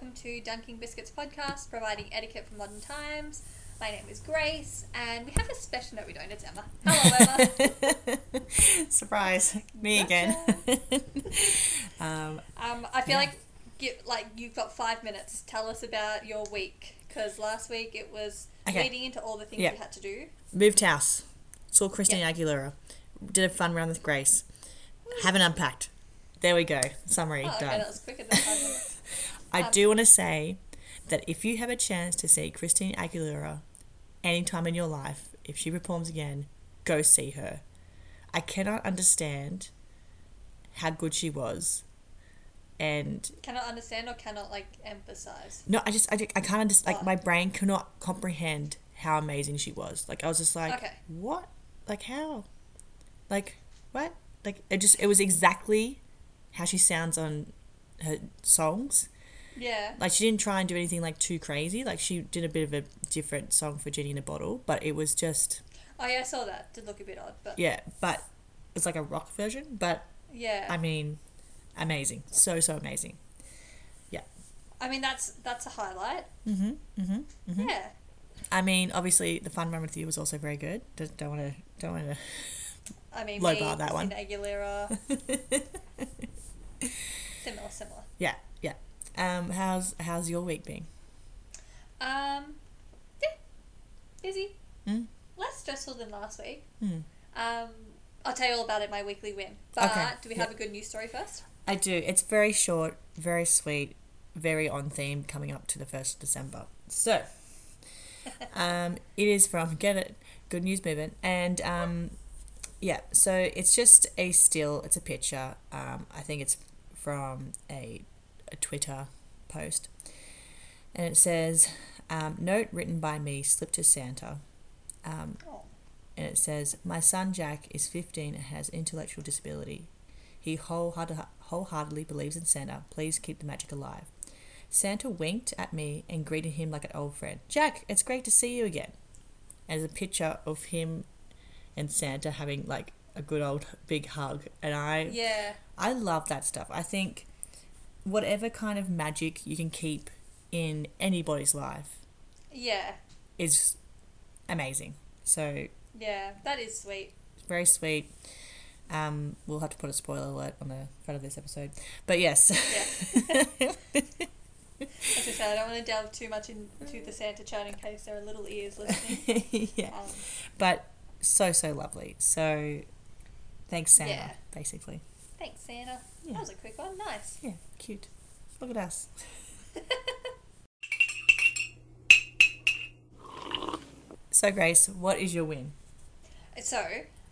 welcome to Dunking Biscuits podcast, providing etiquette for modern times. My name is Grace, and we have a special. No, we don't. It's Emma. Hello, Emma. Surprise, me again. um, um, I feel yeah. like get, like you've got five minutes. Tell us about your week because last week it was okay. leading into all the things yep. you had to do. Moved house, saw Christina yep. Aguilera, did a fun run with Grace. Haven't unpacked. There we go. Summary oh, okay, done. That was quicker than five minutes. I um, do want to say that if you have a chance to see Christina Aguilera anytime in your life, if she performs again, go see her. I cannot understand how good she was. And cannot understand or cannot like emphasize. No, I just I, I can't understand. Like oh. my brain cannot comprehend how amazing she was. Like I was just like, okay. what? Like how? Like what? Like it just it was exactly how she sounds on her songs yeah. Like she didn't try and do anything like too crazy. Like she did a bit of a different song for Genie in a Bottle, but it was just. Oh yeah, I saw that. Did look a bit odd, but. Yeah, but it's like a rock version, but. Yeah. I mean, amazing, so so amazing. Yeah. I mean that's that's a highlight. Mhm. Mhm. Mhm. Yeah. I mean, obviously, the fun run with you was also very good. Don't, don't want to don't want to. I mean, low bar that one. Aguilera. similar, similar. Yeah, um, how's how's your week been? Um, yeah, busy. Mm. Less stressful than last week. Mm. Um, I'll tell you all about it my weekly win. But okay. do we have yep. a good news story first? I do. It's very short, very sweet, very on theme. Coming up to the first of December. So, um, it is from Get It Good News Movement, and um, yeah. So it's just a still. It's a picture. Um, I think it's from a a Twitter post. And it says, um, Note written by me slipped to Santa. Um. And it says, My son Jack is 15 and has intellectual disability. He wholeheartedly believes in Santa. Please keep the magic alive. Santa winked at me and greeted him like an old friend. Jack, it's great to see you again. And there's a picture of him and Santa having like a good old big hug. And I Yeah. I love that stuff. I think whatever kind of magic you can keep in anybody's life. Yeah. Is amazing. So. Yeah, that is sweet. Very sweet. Um, we'll have to put a spoiler alert on the front of this episode, but yes. Yeah. As I said, I don't want to delve too much into the Santa chat in case there are little ears listening. yeah. Um, but so so lovely. So, thanks Santa. Yeah. Basically. Thanks Santa. Yeah. That was a quick one. Nice. Yeah, cute. Look at us. so, Grace, what is your win? So,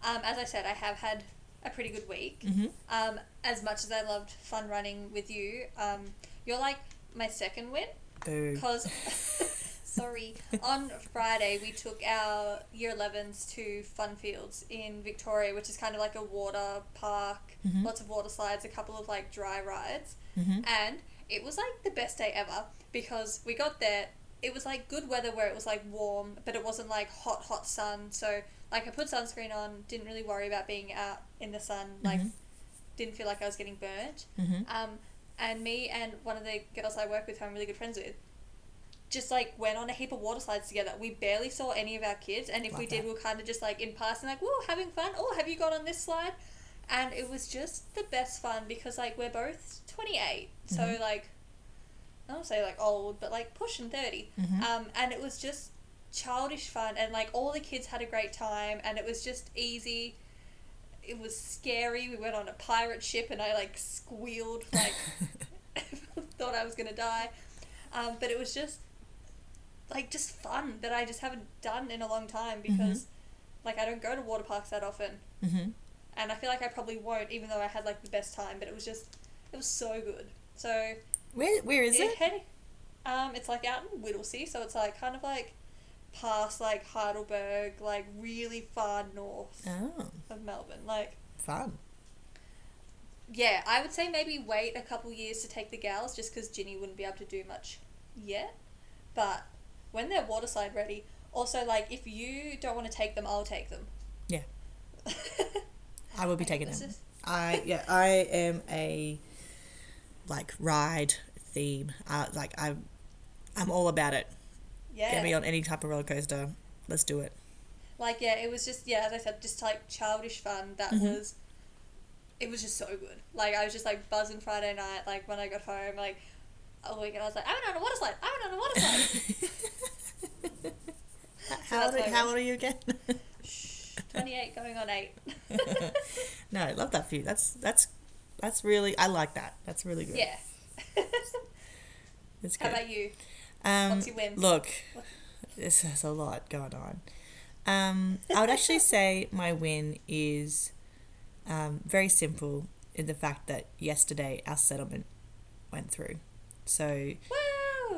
um, as I said, I have had a pretty good week. Mm-hmm. Um, as much as I loved fun running with you, um, you're like my second win. Because sorry. On Friday, we took our year 11s to Funfields in Victoria, which is kind of like a water park, mm-hmm. lots of water slides, a couple of like dry rides. Mm-hmm. And it was like the best day ever because we got there. It was like good weather where it was like warm, but it wasn't like hot, hot sun. So, like, I put sunscreen on, didn't really worry about being out in the sun, like, mm-hmm. didn't feel like I was getting burnt. Mm-hmm. Um, and me and one of the girls I work with, who I'm really good friends with, just like went on a heap of water slides together. We barely saw any of our kids, and if Love we did, we were kind of just like in passing, like, "Whoa, having fun! Oh, have you got on this slide?" And it was just the best fun because like we're both twenty eight, mm mm-hmm. so like I don't say like old, but like pushing 30 mm-hmm. Um, and it was just childish fun, and like all the kids had a great time, and it was just easy. It was scary. We went on a pirate ship, and I like squealed, like thought I was gonna die. Um, but it was just like just fun that I just haven't done in a long time because mm-hmm. like I don't go to water parks that often. Mm-hmm. And I feel like I probably won't, even though I had like the best time. But it was just, it was so good. So where where is it? it? Um, it's like out in Whittlesea, so it's like kind of like past like Heidelberg, like really far north oh. of Melbourne. Like fun. Yeah, I would say maybe wait a couple years to take the gals, just because Ginny wouldn't be able to do much yet. But when they're water slide ready. Also, like if you don't want to take them, I'll take them. Yeah. I will be taking them. I yeah, I am a like ride theme. Uh, like I, I'm all about it. Yeah. Get me on any type of roller coaster. Let's do it. Like yeah, it was just yeah, as I said, just like childish fun. That Mhm. was. It was just so good. Like I was just like buzzing Friday night. Like when I got home, like a week, and I was like, I went on a water slide. I went on a water slide. how, old, are- how old are you again? Twenty eight, going on eight. no, I love that for you. That's that's that's really I like that. That's really good. yeah. It's How about you? Um, What's your win? Look, this has a lot going on. Um, I would actually say my win is um, very simple in the fact that yesterday our settlement went through. So Woo!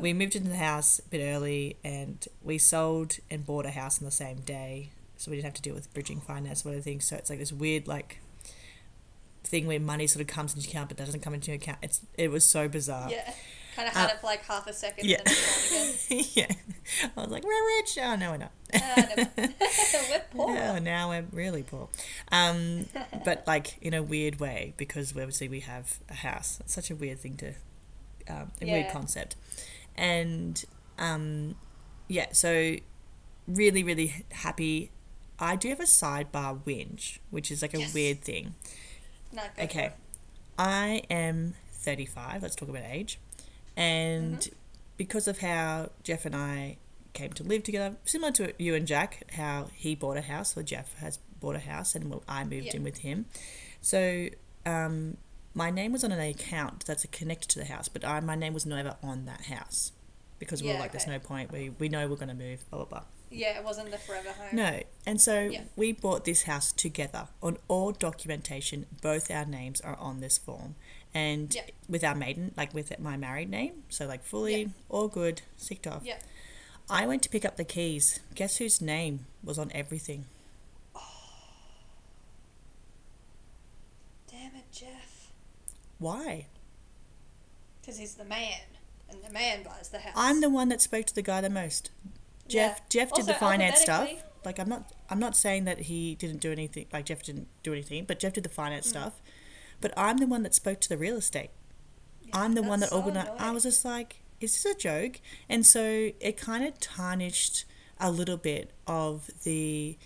We moved into the house a bit early and we sold and bought a house on the same day. So we didn't have to deal with bridging finance or anything. So it's like this weird like thing where money sort of comes into your account but doesn't come into your account. It's it was so bizarre. yeah. Kind of had Uh, it for like half a second yeah. then it's gone again. yeah. I was like, we're rich. Oh, no, we're not. Ah, never. We're poor. No, now we're really poor. Um, but like in a weird way because obviously we have a house. It's such a weird thing to, um, a weird concept. And um, yeah, so really, really happy. I do have a sidebar whinge, which is like a Yes. weird thing. Okay. I am 35. Let's talk about age. And Mm-hmm. because of how Jeff and I came to live together, similar to you and Jack, how he bought a house, or Jeff has bought a house, and I moved Yeah. in with him. So um, my name was on an account that's connected to the house, but I, my name was never on that house because we were Yeah, like, there's no point. We, we know we're going to move, blah, blah, blah. Yeah, it wasn't the forever home. No. And so Yeah. we bought this house together. On all documentation, both our names are on this form. And Yeah. with our maiden, like with my married name. So, like, fully Yeah. all good, ticked off. Yeah. I went to pick up the keys. Guess whose name was on everything? Damn it, Jeff. Why? Because he's the man, and the man buys the house. I'm the one that spoke to the guy the most. Jeff Yeah. Jeff did the finance stuff. Like I'm not I'm not saying that he didn't do anything like Jeff didn't do anything, but Jeff did the finance Mm. stuff. But I'm the one that spoke to the real estate. I'm the one that so organized. I was just like, is this a joke? And so it kind of tarnished a little bit of the,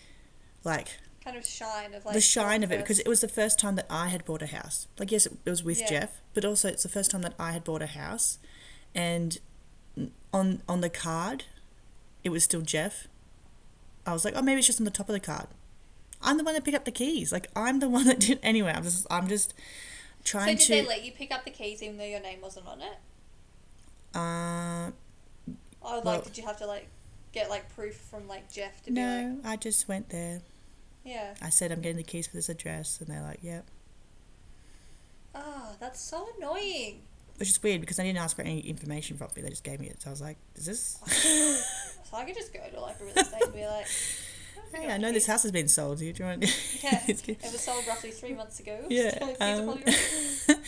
like, kind of shine of like the shine of it because it was the first time that I had bought a house. Like, yes, it was with Yeah. Jeff, but also it's the first time that I had bought a house, and on on the card, it was still Jeff. I was like, oh, maybe it's just on the top of the card. I'm the one that picked up the keys. Like, I'm the one that did. Anyway, I'm just, I'm just So trying did to. they let you pick up the keys even though your name wasn't on it? uh, Or like, Well- did you have to like get like proof from like Jeff to be like, no, I just went there. Yeah? I said I'm getting the keys for this address, and they're like, yep. Ah, that's so annoying. Which is weird because I didn't ask for any information from me. They just gave me it. So I was like, is this? So I could just go to like a real estate and be like, "Can Hey, I know the this house has been sold. Do you want? Yeah, it was sold roughly three months ago. Yeah, keys um,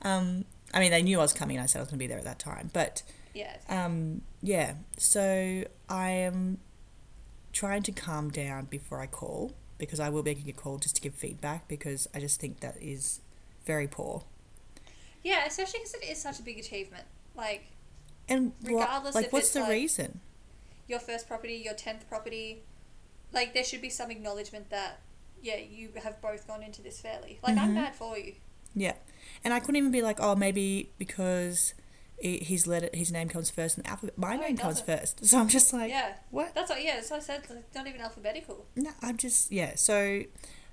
um, I mean, they knew I was coming. and I said I was going to be there at that time. But yeah. um, yeah, so I am trying to calm down before I call because I will be making a call just to give feedback because I just think that is very poor. Yeah, especially because it is such a big achievement. Like And what, Regardless like, what's the like- reason? your first property, your tenth property, like there should be some acknowledgement that yeah, you have both gone into this fairly. Like I'm Mhm. mad for you. Yeah, and I couldn't even be like, oh, maybe because his letter, his name comes first in the alphabet. My No, name comes first, so I'm just like, yeah, what? that's what. Yeah, that's what I said. It's not even alphabetical. No, I'm just yeah. So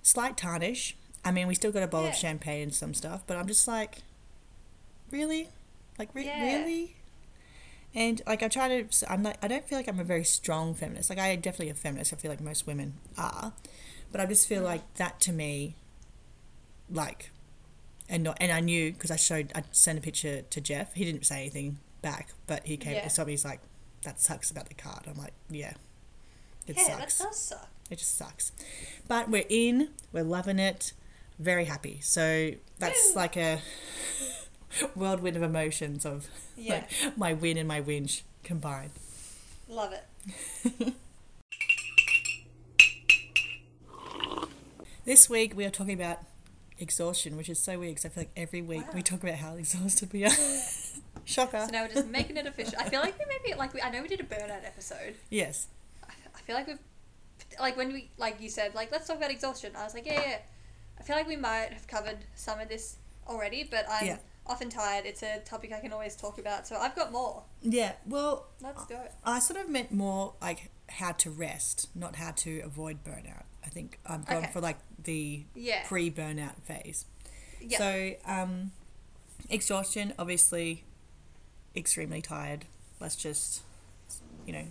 slight tarnish. I mean, we still got a bowl Yeah. of champagne and some stuff, but I'm just like, really, like re- Yeah. really. And like I try to, I'm not. I don't feel like I'm a very strong feminist. Like I am definitely a feminist. I feel like most women are, but I just feel Mm. like that to me, like, and not. And I knew because I showed. I sent a picture to Jeff. He didn't say anything back, but he came. Yeah. So he's like, "That sucks about the card." I'm like, "Yeah, it yeah, sucks." that does suck. It just sucks. But we're in, we're loving it, very happy. So that's Woo. like a whirlwind of emotions of Yeah, like my win and my whinge combined. love it. This week we are talking about exhaustion, which is so weird because I feel like every week we talk about how exhausted we are. Shocker. So now we're just making it official. I feel like we maybe like we, I know we did a burnout episode. yes. I, I feel like we've like when we like you said like let's talk about exhaustion. I was like yeah yeah. I feel like we might have covered some of this already, but I'm Yeah. often tired. It's a topic I can always talk about, so I've got more. Yeah. Well, Let's do it. I sort of meant more like how to rest, not how to avoid burnout. I think I've gone Okay. for like the Yeah. pre-burnout phase. Yeah. So, um, exhaustion, obviously, extremely tired. Let's just, you know,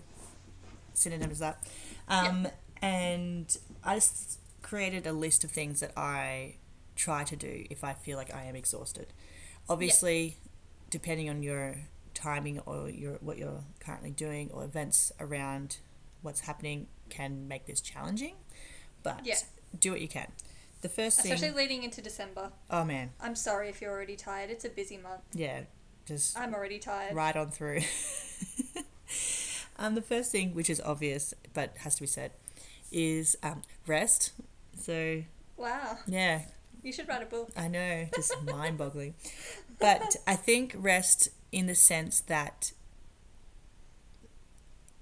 synonyms that. Um, And I just created a list of things that I try to do if I feel like I am exhausted. Obviously, depending on your timing or your what you're currently doing or events around what's happening can make this challenging. But Yeah. do what you can. The first thing, Especially leading into December. oh man, I'm sorry if you're already tired. It's a busy month. yeah, just I'm already tired. right on through. um, the first thing, which is obvious but has to be said, is um, rest. So Wow. yeah, You should write a book. I know, just mind boggling. But I think rest in the sense that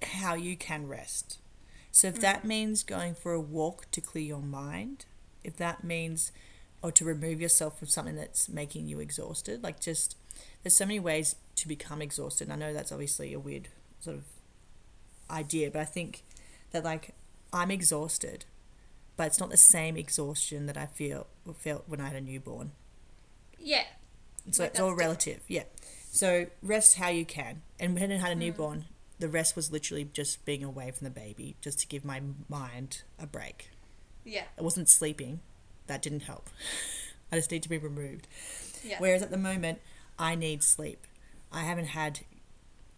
how you can rest. So if that means going for a walk to clear your mind, if that means or to remove yourself from something that's making you exhausted, like just there's so many ways to become exhausted. And I know that's obviously a weird sort of idea, but I think that like I'm exhausted, but it's not the same exhaustion that I feel felt when I had a newborn. Yeah. So Like, it's all relative, yeah. So rest how you can. And when I had a mm. newborn, the rest was literally just being away from the baby, just to give my mind a break. Yeah. I wasn't sleeping. That didn't help. I just need to be removed. Yeah. Whereas at the moment, I need sleep. I haven't had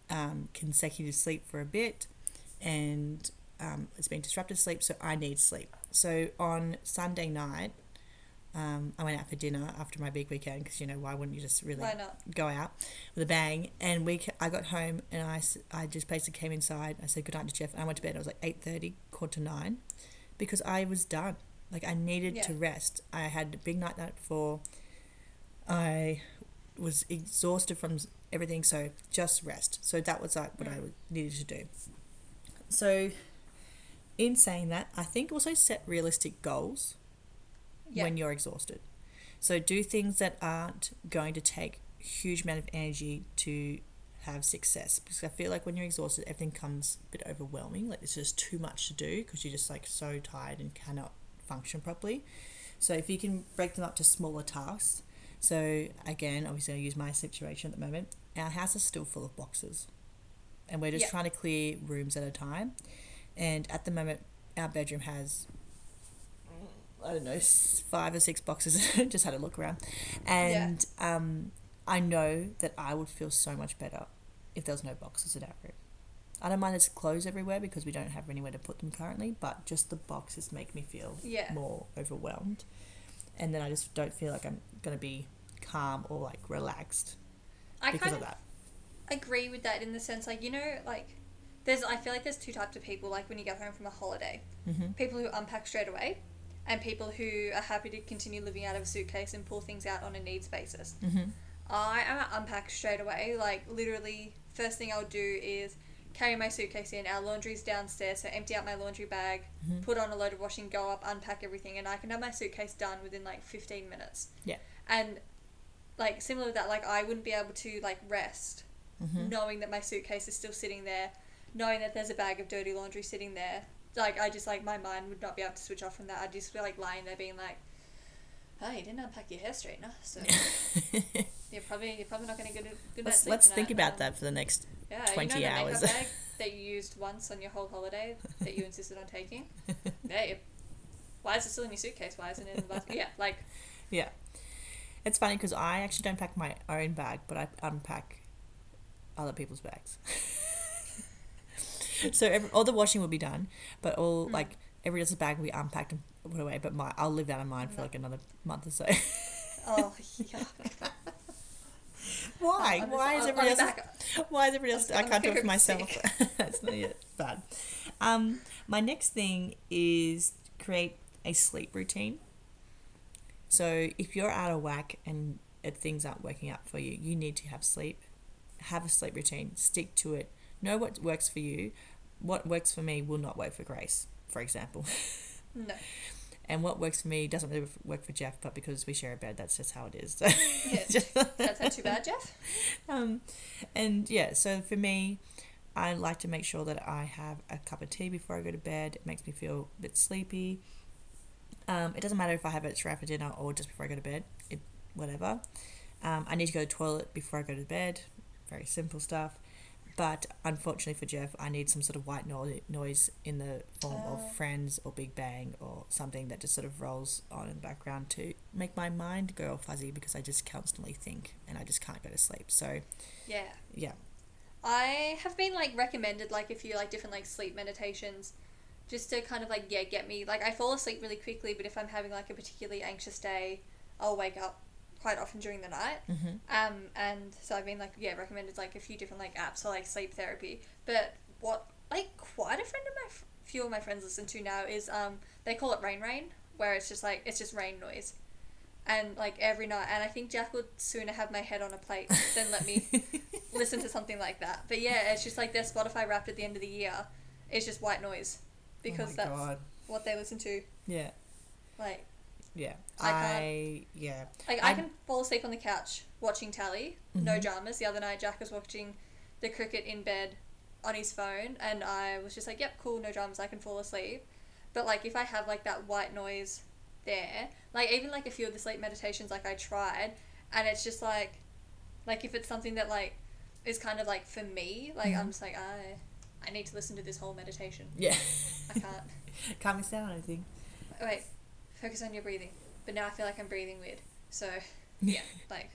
um, consecutive sleep for a bit, and um, it's been disrupted sleep, so I need sleep. So on Sunday night, um, I went out for dinner after my big weekend because you know why wouldn't you just really go out with a bang? And we, I got home and I, s- I just basically came inside. I said goodnight to Jeff. And I went to bed. It was like eight thirty, quarter to nine, because I was done. Like I needed to rest. I had a big night that before. I was exhausted from everything, so just rest. So that was like what I needed to do. So, in saying that, I think also set realistic goals Yeah. when you're exhausted. So do things that aren't going to take a huge amount of energy to have success because I feel like when you're exhausted everything comes a bit overwhelming like it's just too much to do because you're just like so tired and cannot function properly. So if you can break them up to smaller tasks. So again, obviously I use my situation at the moment. Our house is still full of boxes. And we're just Yeah. trying to clear rooms at a time. And at the moment our bedroom has I don't know, five or six boxes. just had a look around, and um, I know that I would feel so much better if there was no boxes in our room. I don't mind there's clothes everywhere because we don't have anywhere to put them currently, but just the boxes make me feel Yeah. more overwhelmed, and then I just don't feel like I'm gonna be calm or like relaxed I because kind of of that. agree with that in the sense like you know like there's I feel like there's two types of people like when you get home from a holiday. Mm-hmm. People who unpack straight away and people who are happy to continue living out of a suitcase and pull things out on a needs basis. Mm-hmm. I am unpack straight away. Like literally, first thing I'll do is carry my suitcase in. Our laundry's downstairs, so empty out my laundry bag, Mhm. put on a load of washing, go up, unpack everything, and I can have my suitcase done within like fifteen minutes. Yeah. And like similar to that, like I wouldn't be able to like rest Mm-hmm. knowing that my suitcase is still sitting there, knowing that there's a bag of dirty laundry sitting there. Like I just like my mind would not be able to switch off from that. I'd just be like lying there being like, "Oh, you didn't unpack your hair straightener, so you're probably you're probably not going to get a good night's let's sleep let's think tonight." about Um, that for the next Yeah, 20 you know hours. the makeup bag that you used once on your whole holiday that you insisted on taking. Yeah, you- why is it still in your suitcase? Why isn't it in the basket? Yeah, like Yeah. It's funny because I actually don't pack my own bag, but I unpack other people's bags. so every, all the washing will be done, but all Mm. like every other bag will be unpacked and put away. But my I'll live out of mine for like another month or so. oh yeah. Why? Why is everybody on the else? Why is everybody else? I'll- I I'll can't do it for myself. That's not yet Bad. Um, my next thing is create a sleep routine. So if you're out of whack and if things aren't working out for you, you need to have sleep. have a sleep routine, stick to it, know what works for you. What works for me will not work for Grace, for example. No. And what works for me doesn't really work for Jeff, but because we share a bed, that's just how it is. Yeah. That's not too bad, Jeff. um, and yeah, so for me, I like to make sure that I have a cup of tea before I go to bed. It makes me feel a bit sleepy. Um, it doesn't matter if I have it straight after dinner or just before I go to bed. It whatever. Um, I need to go to the toilet before I go to bed. Very simple stuff. But unfortunately for Jeff, I need some sort of white no- noise in the form Oh. of uh. Friends or Big Bang or something that just sort of rolls on in the background to make my mind go all fuzzy because I just constantly think and I just can't go to sleep. So Yeah. yeah, I have been like recommended like a few like different like sleep meditations just to kind of like yeah get me like I fall asleep really quickly but if I'm having like a particularly anxious day I'll wake up quite often during the night hmm um and so I've been like yeah recommended like a few different like apps for like sleep therapy but what like quite a friend of my f- few of my friends listen to now is um they call it rain rain where it's just like it's just rain noise and like every night and I think Jack would sooner have my head on a plate than let me listen to something like that. But yeah, it's just like their Spotify Wrapped at the end of the year is just white noise because oh that's God. what they listen to. yeah, Like, yeah. I I, yeah. like I I'm- can fall asleep on the couch watching Tally, no Mhm. dramas. The other night, Jack was watching the cricket in bed on his phone, and I was just like, "Yep, cool, no dramas. I can fall asleep." But like, if I have like that white noise there, like even like a few of the sleep meditations, like I tried, and it's just like, like if it's something that like is kind of like for me, like I'm Mhm. just like I, I need to listen to this whole meditation. Yeah. I can't. can't miss out on anything. Wait, focus on your breathing. But now I feel like I'm breathing weird. So yeah, like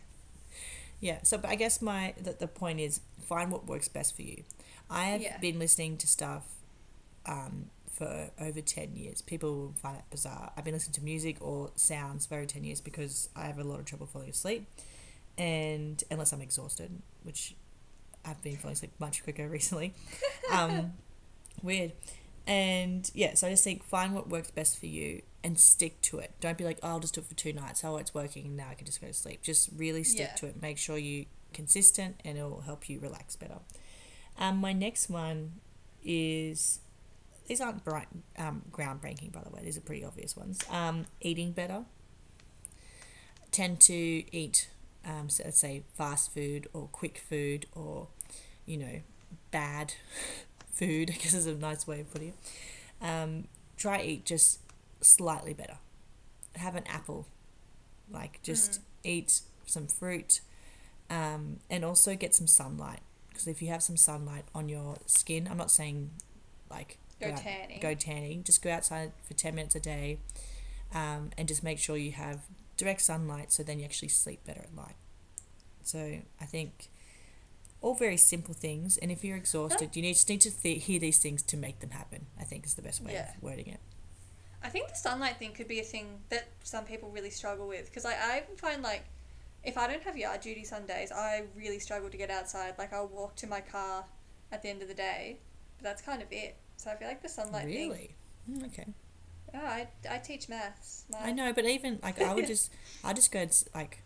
Yeah, so but I guess my the, the point is find what works best for you. I have Yeah. been listening to stuff um, for over 10 years. People will find that bizarre. I've been listening to music or sounds for over 10 years because I have a lot of trouble falling asleep. And unless I'm exhausted, which I've been falling asleep much quicker recently. Um, weird. And yeah, so I just think find what works best for you and stick to it. Don't be like, oh, I'll just do it for two nights. Oh, it's working. Now I can just go to sleep. Just really stick Yeah. to it. Make sure you consistent and it will help you relax better. Um, my next one is these aren't bright, um, groundbreaking, by the way. These are pretty obvious ones. Um, eating better. Tend to eat, um, so let's say fast food or quick food or, you know, bad food. I guess is a nice way of putting it. Um, try eat just slightly better. Have an apple, like just eat some fruit, um, and also get some sunlight. Because if you have some sunlight on your skin, I'm not saying like Go out- tanning. Go tanning. Just go outside for ten minutes a day, um, and just make sure you have direct sunlight, so then you actually sleep better at night. So I think all very simple things, and if you're exhausted, you need just need to th- hear these things to make them happen. I think is the best way Yeah. of wording it. I think the sunlight thing could be a thing that some people really struggle with because I, I even find like if I don't have yard duty Sundays, I really struggle to get outside. Like I'll walk to my car at the end of the day, but that's kind of it. So I feel like the sunlight thing. really? Mm, Okay. Oh, I, I teach maths. My, I know, but even like I would just, I just go like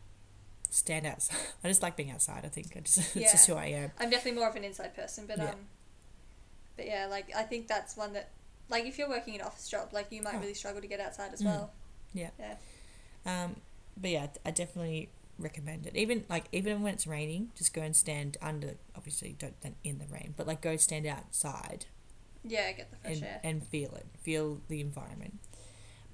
stand outside. I just like being outside. I think I just, it's just who I am. I'm definitely more of an inside person, but Yeah. um, but yeah, like I think that's one that like if you're working an office job, like you might Oh. really struggle to get outside as Mm. well. Yeah. Yeah. Um, but yeah, I definitely recommend it. Even like even when it's raining, just go and stand under. Obviously, don't stand in the rain, but like go stand outside Yeah, get the fresh and air. and feel it, feel the environment.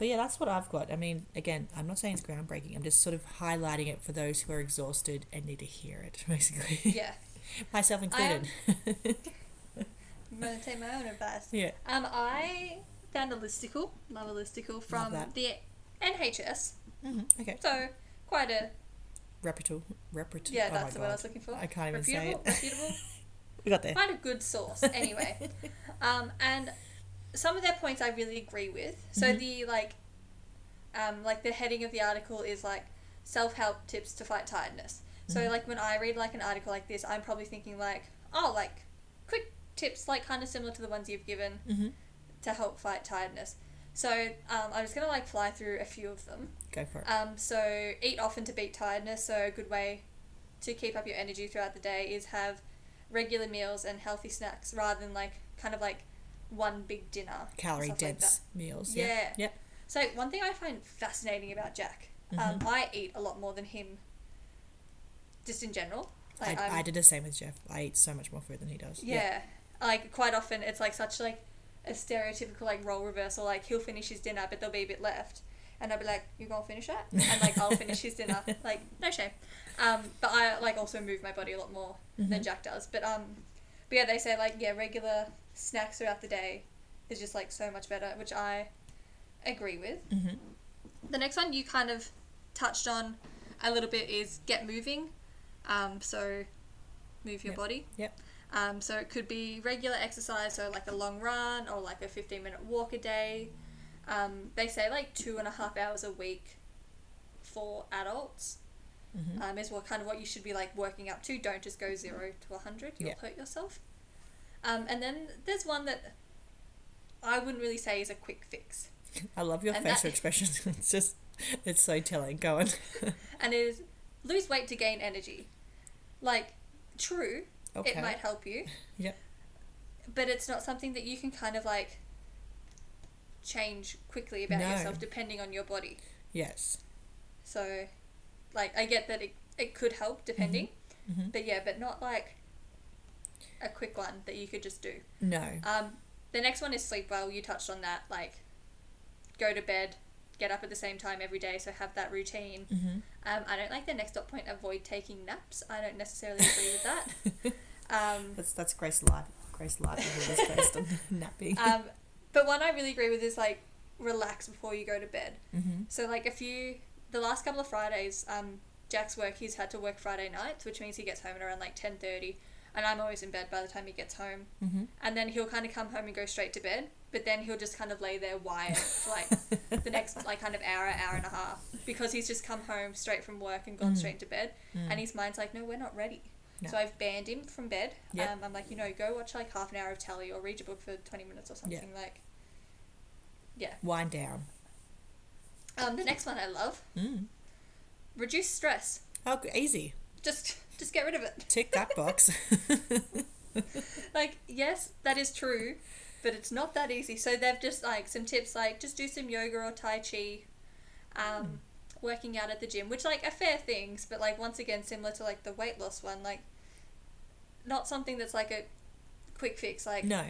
But yeah, that's what I've got. I mean, again, I'm not saying it's groundbreaking. I'm just sort of highlighting it for those who are exhausted and need to hear it, basically. yeah, Myself included. I'm gonna take my own advice. yeah. Um, I found a listicle, love a listicle from the NHS. hmm Okay. So quite a Reputable. Reputable. yeah, oh that's the word I was looking for. I can't even say reputable, it. reputable, We got there. quite a good source. Anyway, um, and some of their points I really agree with. So Mhm. the like, um, like the heading of the article is like self help tips to fight tiredness. So Mhm. like when I read like an article like this, I'm probably thinking like, oh, like quick tips, like kind of similar to the ones you've given Mm-hmm. to help fight tiredness. So um, I'm just gonna like fly through a few of them. Go for it. Um, so eat often to beat tiredness. So a good way to keep up your energy throughout the day is have regular meals and healthy snacks rather than like kind of like one big dinner. Calorie stuff like dense meals. Yeah. Yeah. Yep. So one thing I find fascinating about Jack, um, Mhm. I eat a lot more than him. Just in general, like I, I'm- did the same with Jeff. I eat so much more food than he does. Yeah. Like quite often it's like such like a stereotypical like role reversal, like he'll finish his dinner but there'll be a bit left. And I'll be like, You gonna finish that? And like I'll finish his dinner. Like, no shame. Um, but I like also move my body a lot more than Mhm. Jack does. But um but yeah, they say like yeah, regular snacks throughout the day is just like so much better, which I agree with. hmm The next one you kind of touched on a little bit is get moving. Um, so move your Yep. body. Yep. Um, so it could be regular exercise, so like a long run or like a 15 minute walk a day. Um, they say like two and a half hours a week for adults hmm um, is what kind of what you should be like working up to. Don't just go zero to 100, you'll Yeah. hurt yourself. Um, and then there's one that I wouldn't really say is a quick fix. I love your And facial that- expressions. it's just, it's so telling. Go on. and it is lose weight to gain energy. Like, true, okay. it might help you. Yep. But it's not something that you can kind of like change quickly about No. yourself depending on your body. Yes. So, like, I get that it, it could help depending, hmm but yeah, but not like a quick one that you could just do. No. Um, the next one is sleep well. You touched on that. Like, go to bed, get up at the same time every day, so have that routine. hmm Um, I don't like the next dot point. Avoid taking naps. I don't necessarily agree with that. Um, That's that's Grace Light. Grace who was first on napping. um, but one I really agree with is like relax before you go to bed. hmm So like a few, the last couple of Fridays, um, Jack's work he's had to work Friday nights, which means he gets home at around like ten thirty, and I'm always in bed by the time he gets home. hmm And then he'll kind of come home and go straight to bed, but then he'll just kind of lay there wired for like the next like kind of hour, hour and a half because he's just come home straight from work and gone Mhm. straight to bed, Mm. and his mind's like, no, we're not ready. No. So I've banned him from bed. Yep. Um, I'm like, you know, go watch like half an hour of telly or read your book for twenty minutes or something like. Yeah. Wind down. Um, the next one I love: Mm. reduce stress. Oh, easy. Just, just get rid of it. Tick that box. Like, yes, that is true, but it's not that easy. So they've just like some tips, like just do some yoga or tai chi, um, working out at the gym, which like are fair things, but like once again similar to like the weight loss one, like not something that's like a quick fix. Like no.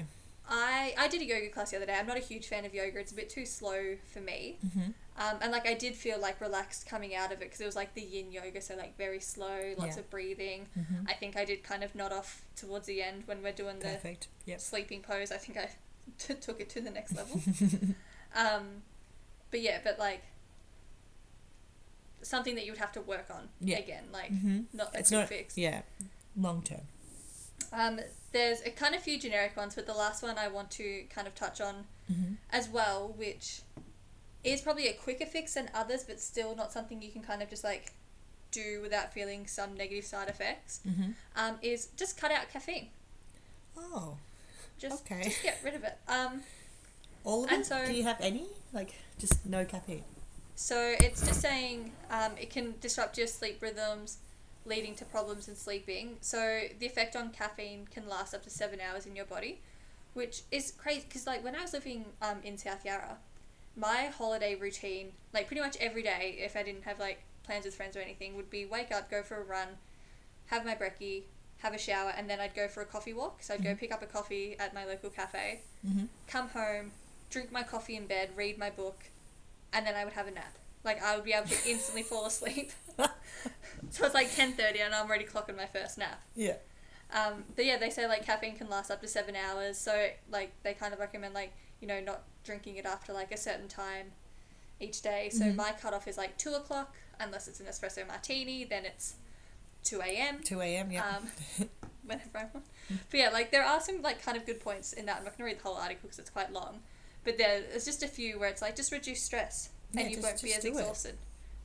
I I did a yoga class the other day. I'm not a huge fan of yoga. It's a bit too slow for me. hmm Um, and like I did feel like relaxed coming out of it because it was like the yin yoga, so like very slow, lots Yeah. of breathing. hmm I think I did kind of nod off towards the end when we're doing the Perfect. Yep. sleeping pose. I think I t- took it to the next level. um, but yeah, but like something that you would have to work on Yeah. again, like hmm not a It's quick not. fix. Yeah. Long term. Um, there's a kind of few generic ones, but the last one I want to kind of touch on hmm as well, which is probably a quicker fix than others, but still not something you can kind of just like do without feeling some negative side effects. hmm Um, is just cut out caffeine. Oh. Just Okay. just get rid of it. Um, All of it? so- Do you have any? Like, just no caffeine? so it's just saying um, it can disrupt your sleep rhythms, leading to problems in sleeping. So the effect on caffeine can last up to seven hours in your body, which is crazy because like when I was living um, in South Yarra, my holiday routine, like pretty much every day, if I didn't have like plans with friends or anything, would be wake up, go for a run, have my brekkie, have a shower, and then I'd go for a coffee walk. So I'd go Mhm. pick up a coffee at my local cafe, hmm come home, drink my coffee in bed, read my book, and then I would have a nap. Like I would be able to instantly fall asleep. so it's like ten thirty, and I'm already clocking my first nap. Yeah. Um, but yeah, they say like caffeine can last up to seven hours. So like they kind of recommend like you know not drinking it after like a certain time each day. So Mhm. my cutoff is like two o'clock, unless it's an espresso martini. Then it's two a.m. 2 a.m. Yeah. Um, whenever I want. But yeah, like there are some like kind of good points in that. I'm not gonna read the whole article because it's quite long, but there- there's just a few where it's like just reduce stress Yeah, and you just- won't be as do it. exhausted.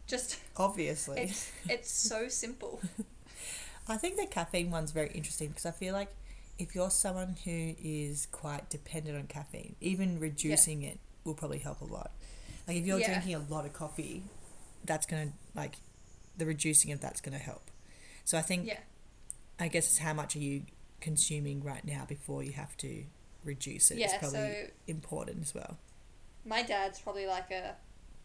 Just Obviously. it's it's so simple. I think the caffeine one's very interesting because I feel like if you're someone who is quite dependent on caffeine, even reducing it will probably help a lot. Like if you're Yeah. drinking a lot of coffee, that's gonna like the reducing of that's gonna help. So I think, Yeah. I guess it's how much are you consuming right now before you have to reduce it. Yeah, it's probably so- important as well. My dad's probably like a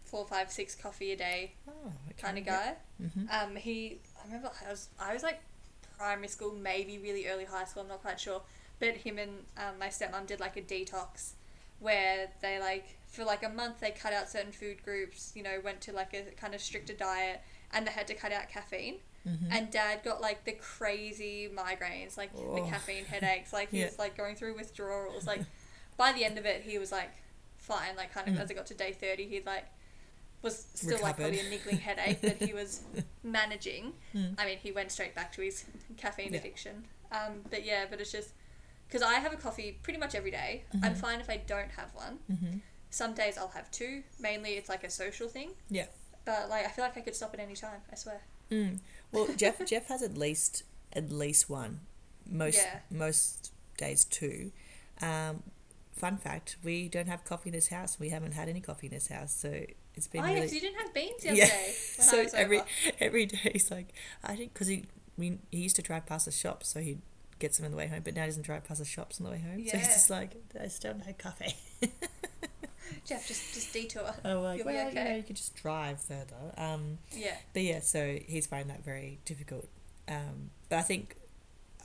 four, five, six coffee a day Oh, kind of guy. Mm-hmm. Um, he, I remember I was, I was like primary school, maybe really early high school. I'm not quite sure. But him and um, my stepmom did like a detox, where they like for like a month they cut out certain food groups. You know, went to like a kind of stricter diet, and they had to cut out caffeine. Mm-hmm. And dad got like the crazy migraines, like the Oh. caffeine headaches. Like he Yeah. was like going through withdrawals. Like by the end of it, he was like fine. Like kind of Mm. as it got to day thirty, he'd like was still like probably a niggling headache that he was managing. Mm. I mean, he went straight back to his caffeine Yeah. addiction. Um, but yeah, but it's just because I have a coffee pretty much every day. I'm Mhm. fine if I don't have one. Mm-hmm. Some days I'll have two. Mainly, it's like a social thing. Yeah. But like, I feel like I could stop at any time. I swear. Mm. Well, Jeff Jeff has at least at least one, most Yeah. most days two. Um, fun fact: we don't have coffee in this house. We haven't had any coffee in this house, so it's been oh yeah, really. 'cause you didn't have beans the other Yeah. day so every over. every day he's like, I think because he we he used to drive past the shops, so he'd get some on the way home. But now he doesn't drive past the shops on the way home, Yeah. so he's Yeah. just like, I still no coffee. Jeff, just just detour. oh, like You'll well, you know, okay. you could just drive further. Um, Yeah. but yeah, so he's finding that very difficult. Um, but I think,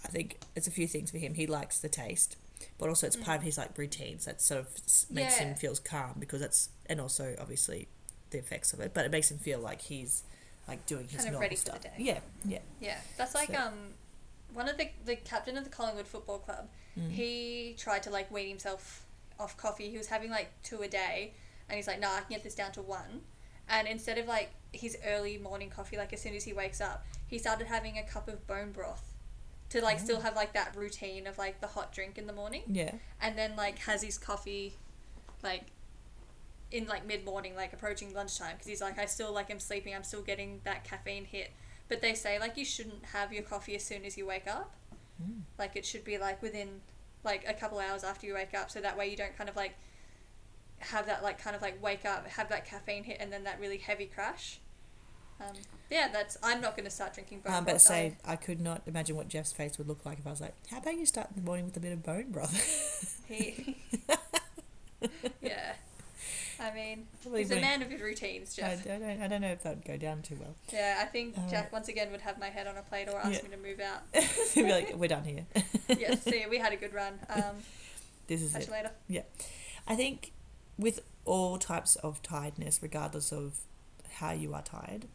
I think it's a few things for him. He likes the taste, but also it's part of his like routines that sort of makes him Mm. Feels calm because that's and also obviously the effects of it. But it makes him feel like he's like doing his Kind of normal ready for the stuff. day. Yeah, yeah. Yeah, that's like So- um, one of the the captain of the Collingwood Football Club. Mm. He tried to like wean himself off coffee. He was having like two a day, and he's like, "Nah, I can get this down to one." And instead of like his early morning coffee, like as soon as he wakes up, he started having a cup of bone broth to like still Oh. have like that routine of like the hot drink in the morning, Yeah. and then like has his coffee, like in like mid morning, like approaching lunchtime, because he's like, I still like am sleeping, I'm still getting that caffeine hit. But they say like you shouldn't have your coffee as soon as you wake up. Mm. Like it should be like within like a couple hours after you wake up, so that way you don't kind of like have that like kind of like wake up, have that caffeine hit, and then that really heavy crash. Um, yeah, that's. I'm not going to start drinking bone but broth. say I could not imagine what Jeff's face would look like if I was like, "How about you start in the morning with a bit of bone broth?" He. I Probably he's a man of his routines, I, I Jeff. don't. I don't know if that would go down too well. Yeah, I think Uh, Jack once again would have my head on a plate or ask Yeah. me to move out. He'd be like, "We're done here. yes, see, we had a good run. Um, this is it." later. Yeah. I think with all types of tiredness, regardless of how you are tired,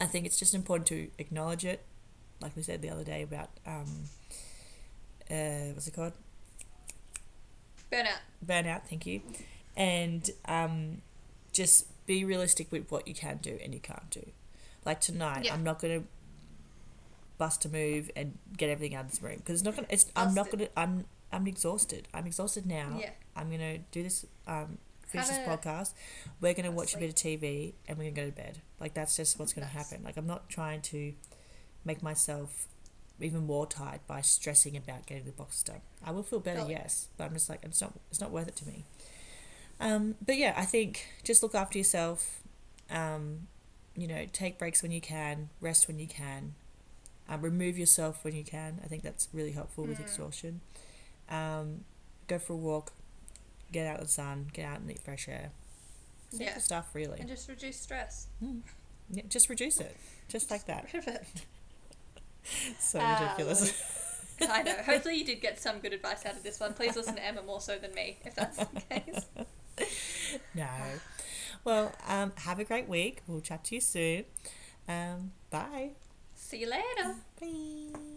I think it's just important to acknowledge it. Like we said the other day about um, uh, what's it called? Burnout. Burnout. Thank you, and um, just be realistic with what you can do and you can't do. Like tonight, Yeah. I'm not gonna bust a move and get everything out of this room because it's not gonna. It's I'm not gonna. I'm I'm exhausted. I'm exhausted now. Yeah. I'm gonna do this. Um, finish Have this podcast. We're gonna watch a bit of TV and we're gonna go to bed. Like that's just what's gonna happen. Like I'm not trying to make myself even more tired by stressing about getting the boxes done. I will feel better, yes, but I'm just like it's not. It's not worth it to me. Um, but yeah, I think just look after yourself. Um, you know, take breaks when you can, rest when you can, um, remove yourself when you can. I think that's really helpful with Mm. exhaustion. Um, go for a walk, get out in the sun, get out and eat fresh air. Simple Yeah. stuff, really. And just reduce stress. Mm. Yeah, just reduce it, just like that. Rid of it. So Ah, ridiculous. I know. Hopefully, you did get some good advice out of this one. Please listen to Emma more so than me, if that's the case. no. Well, um, have a great week. We'll chat to you soon. Um, bye. See you later. Bye.